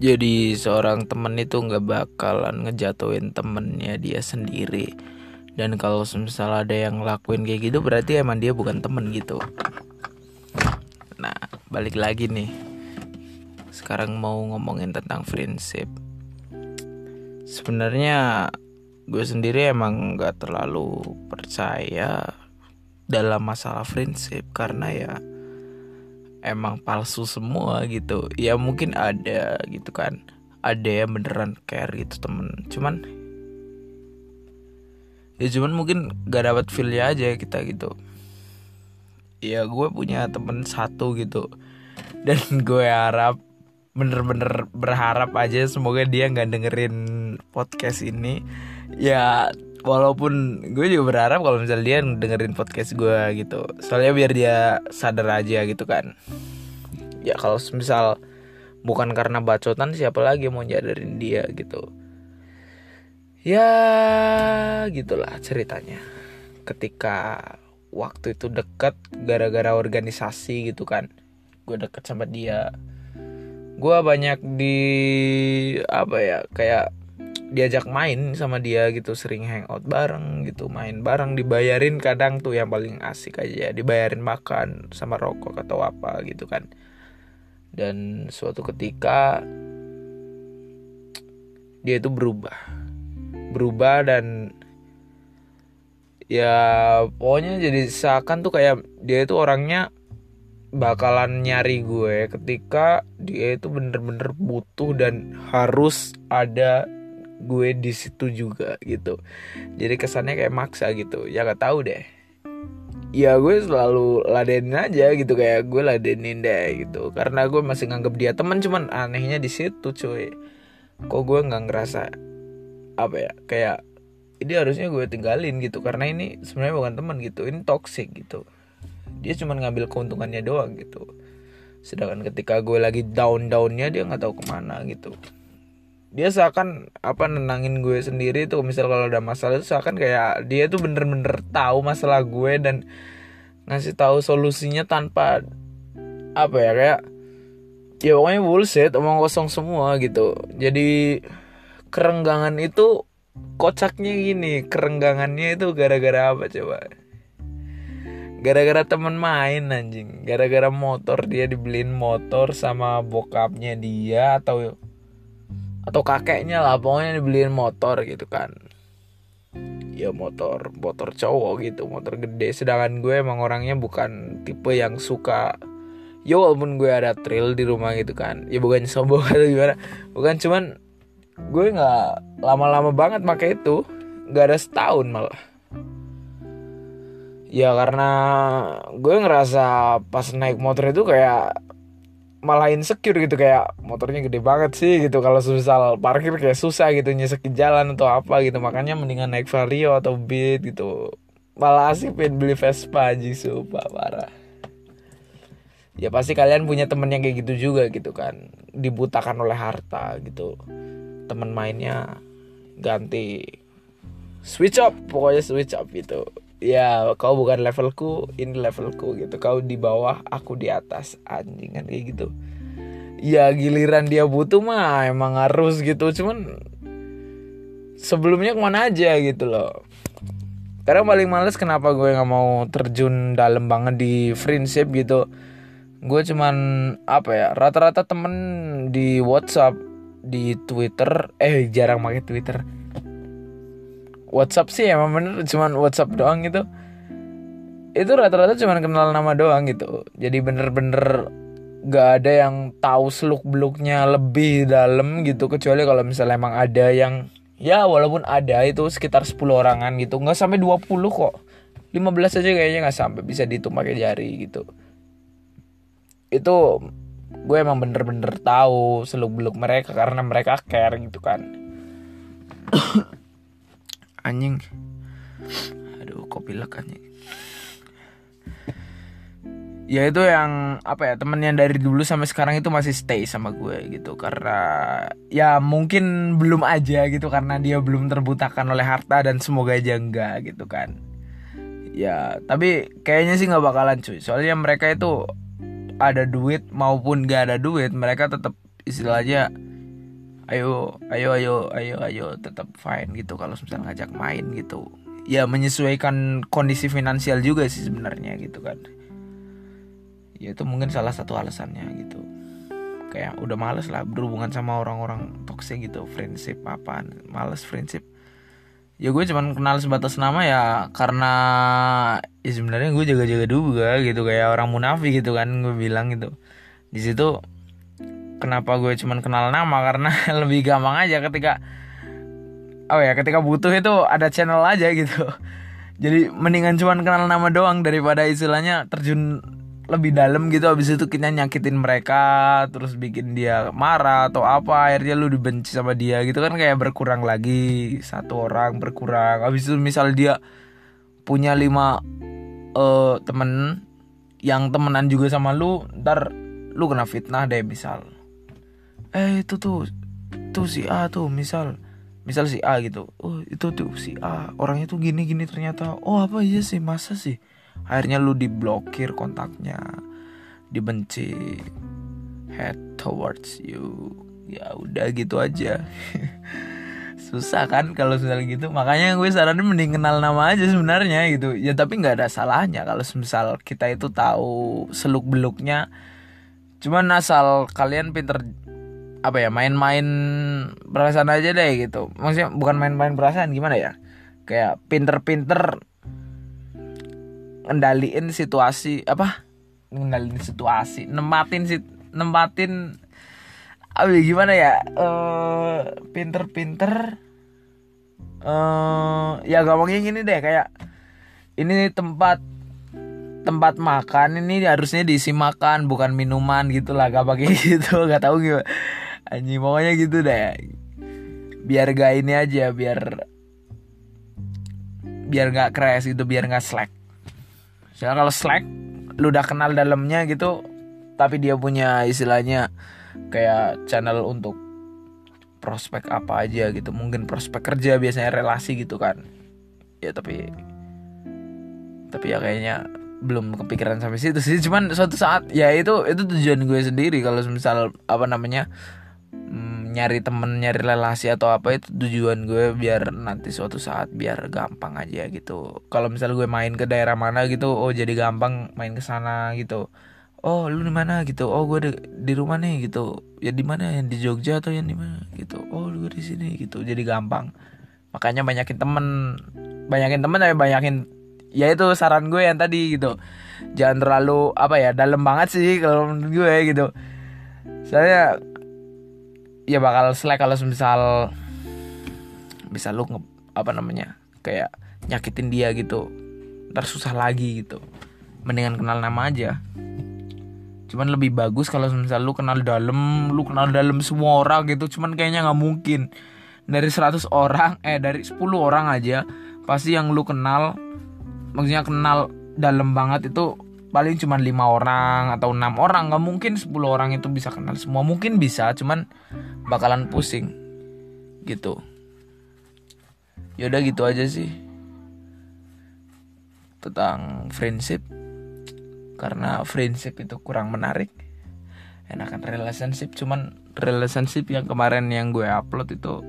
jadi seorang temen itu nggak bakalan ngejatuhin temennya dia sendiri. Dan kalau misalnya ada yang ngelakuin kayak gitu berarti emang dia bukan temen gitu. Nah balik lagi nih. Sekarang mau ngomongin tentang prinsip sebenarnya gue sendiri emang nggak terlalu percaya dalam masalah prinsip karena ya emang palsu semua gitu. Ya mungkin ada gitu kan. Ada yang beneran care gitu temen. Cuman ya cuman mungkin gak dapat feelnya aja kita gitu. Ya gue punya temen satu gitu. Dan gue harap bener-bener berharap aja semoga dia nggak dengerin podcast ini. Ya walaupun gue juga berharap kalau misalnya dia dengerin podcast gue gitu. Soalnya biar dia sadar aja gitu kan. Ya kalau misal bukan karena bacotan siapa lagi mau nyadarin dia gitu? Ya gitulah ceritanya. Ketika waktu itu deket gara-gara organisasi gitu kan. Gue deket sama dia. Gue banyak di apa ya kayak diajak main sama dia gitu sering hangout bareng gitu main bareng dibayarin kadang tuh yang paling asik aja dibayarin makan sama rokok atau apa gitu kan. Dan suatu ketika dia itu berubah berubah dan ya pokoknya jadi seakan tuh kayak dia itu orangnya bakalan nyari gue ketika dia itu bener-bener butuh dan harus ada gue di situ juga gitu. Jadi kesannya kayak maksa gitu. Ya gak tahu deh. Ya gue selalu ladenin aja gitu. Kayak gue ladenin deh gitu. Karena gue masih nganggap dia teman cuman anehnya di situ cuy. Kok gue nggak ngerasa apa ya kayak ini harusnya gue tinggalin gitu. Karena ini sebenarnya bukan teman gitu. Ini toxic gitu. Dia cuma ngambil keuntungannya doang gitu. Sedangkan ketika gue lagi down downnya dia nggak tahu ke mana gitu dia seakan apa nenangin gue sendiri tuh. Misal kalau ada masalah itu seakan kayak dia tuh bener-bener tahu masalah gue dan ngasih tahu solusinya tanpa apa ya kayak ya pokoknya bullshit omong kosong semua gitu. Jadi kerenggangan itu kocaknya gini kerenggangannya itu gara-gara apa coba? Gara-gara temen main anjing. Gara-gara motor dia dibeliin motor sama bokapnya dia atau atau kakeknya lah pokoknya dibeliin motor gitu kan. Ya motor motor cowok gitu motor gede. Sedangkan gue emang orangnya bukan tipe yang suka ya walaupun gue ada trail di rumah gitu kan. Ya bukan sombong atau gimana. Bukan cuman gue nggak lama-lama banget pakai itu. Nggak ada setahun malah. Ya karena gue ngerasa pas naik motor itu kayak malah insecure gitu kayak motornya gede banget sih gitu. Kalau susah parkir kayak susah gitu nyesekin jalan atau apa gitu. Makanya mendingan naik Vario atau Beat gitu. Malah asik pengen beli Vespa aja sumpah parah. Ya pasti kalian punya temen yang kayak gitu juga gitu kan. Dibutakan oleh harta gitu. Temen mainnya ganti. Switch up pokoknya switch up gitu ya kau bukan levelku ini levelku gitu. Kau di bawah aku di atas. Anjingan kayak gitu. Ya giliran dia butuh mah emang harus gitu. Cuman sebelumnya ke mana aja gitu loh. Karena paling males kenapa gue nggak mau terjun dalam banget di friendship gitu. Gue cuman apa ya rata-rata temen di WhatsApp di Twitter. Eh jarang pakai Twitter WhatsApp sih emang bener cuman WhatsApp doang gitu. Itu rata-rata cuman kenal nama doang gitu. Jadi bener-bener gak ada yang tahu seluk beluknya lebih dalam gitu kecuali kalau misalnya emang ada yang ya walaupun ada itu sekitar 10 orangan gitu. Nggak sampai 20 kok. 15 aja kayaknya nggak sampai bisa dihitung pakai jari gitu. Itu gue emang bener-bener tahu seluk beluk mereka karena mereka care gitu kan anjing. Aduh kok pilek anjing. Ya itu yang apa ya temen yang dari dulu sampai sekarang itu masih stay sama gue gitu. Karena ya mungkin belum aja gitu. Karena dia belum terbutakan oleh harta dan semoga aja enggak gitu kan. Ya tapi kayaknya sih nggak bakalan cuy. Soalnya mereka itu ada duit maupun gak ada duit mereka tetap istilahnya ayo ayo ayo ayo ayo tetap fine gitu kalau misalnya ngajak main gitu. Ya menyesuaikan kondisi finansial juga sih sebenarnya gitu kan. Ya itu mungkin salah satu alasannya gitu. Kayak udah males lah berhubungan sama orang-orang toxic gitu friendship apa males friendship. Ya gue cuman kenal sebatas nama ya karena ya sebenarnya gue jaga-jaga juga gitu kayak orang munafik gitu kan gue bilang gitu. Di situ kenapa gue cuman kenal nama? Karena lebih gampang aja ketika oh ya ketika butuh itu ada channel aja gitu. Jadi mendingan cuman kenal nama doang daripada istilahnya terjun lebih dalam gitu. Habis itu kita nyakitin mereka terus bikin dia marah atau apa. Akhirnya lu dibenci sama dia gitu kan kayak berkurang lagi. Satu orang berkurang. Habis itu misal dia punya lima uh, temen yang temenan juga sama lu ntar lu kena fitnah deh misal eh itu tuh tuh si A tuh misal misal si A gitu. Oh itu tuh si A orangnya tuh gini gini ternyata. Oh apa? Iya sih masa sih? Akhirnya lu diblokir kontaknya dibenci head towards you. Ya udah gitu aja. Susah kan kalau misalnya gitu? Makanya gue saranin mending kenal nama aja sebenarnya gitu. Ya tapi nggak ada salahnya kalau misal kita itu tahu seluk beluknya cuman asal kalian pinter apa ya main-main perasaan aja deh gitu. Maksudnya bukan main-main perasaan gimana ya? Kayak pinter-pinter ngendaliin situasi apa? Ngendaliin situasi nempatin si nempatin apa gimana ya? Uh, pinter-pinter uh, ya gampangnya gini deh kayak ini tempat tempat makan ini harusnya diisi makan bukan minuman gitu lah gak pakai gitu gak tahu gimana anjing pokoknya gitu deh. Biar gak ini aja biar biar nggak crash gitu biar nggak slack. Soalnya kalau Slack lu udah kenal dalamnya gitu tapi dia punya istilahnya kayak channel untuk prospek apa aja gitu. Mungkin prospek kerja biasanya relasi gitu kan. Ya tapi tapi ya kayaknya belum kepikiran sampai situ sih. Cuman suatu saat ya itu itu tujuan gue sendiri. Kalau misal apa namanya nyari temen nyari relasi atau apa itu tujuan gue biar nanti suatu saat biar gampang aja gitu. Kalau misal gue main ke daerah mana gitu oh jadi gampang main ke sana gitu. Oh lu di mana gitu? Oh gue di, di rumah nih gitu. Ya di mana? Yang di Jogja atau yang di mana? Gitu. Oh lu di sini gitu. Jadi gampang. Makanya banyakin temen. Banyakin temen tapi banyakin ya itu saran gue yang tadi gitu. Jangan terlalu apa ya dalam banget sih kalau menurut gue gitu. Saya ya bakal slack kalau misal bisa lu nge, apa namanya kayak nyakitin dia gitu ntar susah lagi gitu. Mendingan kenal nama aja. Cuman lebih bagus kalau misal lu kenal dalam lu kenal dalam semua orang gitu cuman kayaknya nggak mungkin. Dari 100 orang eh dari 10 orang aja pasti yang lu kenal maksudnya kenal dalam banget itu paling cuma lima orang atau enam orang. Nggak mungkin 10 orang itu bisa kenal semua. Mungkin bisa cuman bakalan pusing gitu. Yaudah gitu aja sih. Tentang friendship karena friendship itu kurang menarik enakan relationship. Cuman relationship yang kemarin yang gue upload itu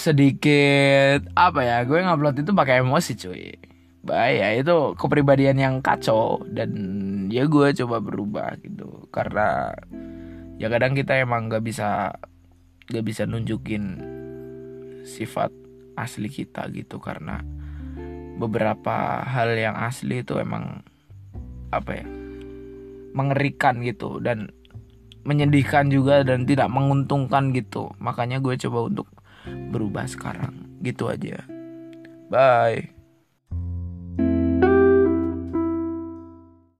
sedikit apa ya gue ngupload itu pakai emosi cuy. Bahaya itu kepribadian yang kacau dan ya gue coba berubah gitu. Karena ya kadang kita emang nggak bisa nggak bisa nunjukin sifat asli kita gitu karena beberapa hal yang asli itu emang apa ya mengerikan gitu dan menyedihkan juga dan tidak menguntungkan gitu. Makanya gue coba untuk berubah sekarang. Gitu aja. Bye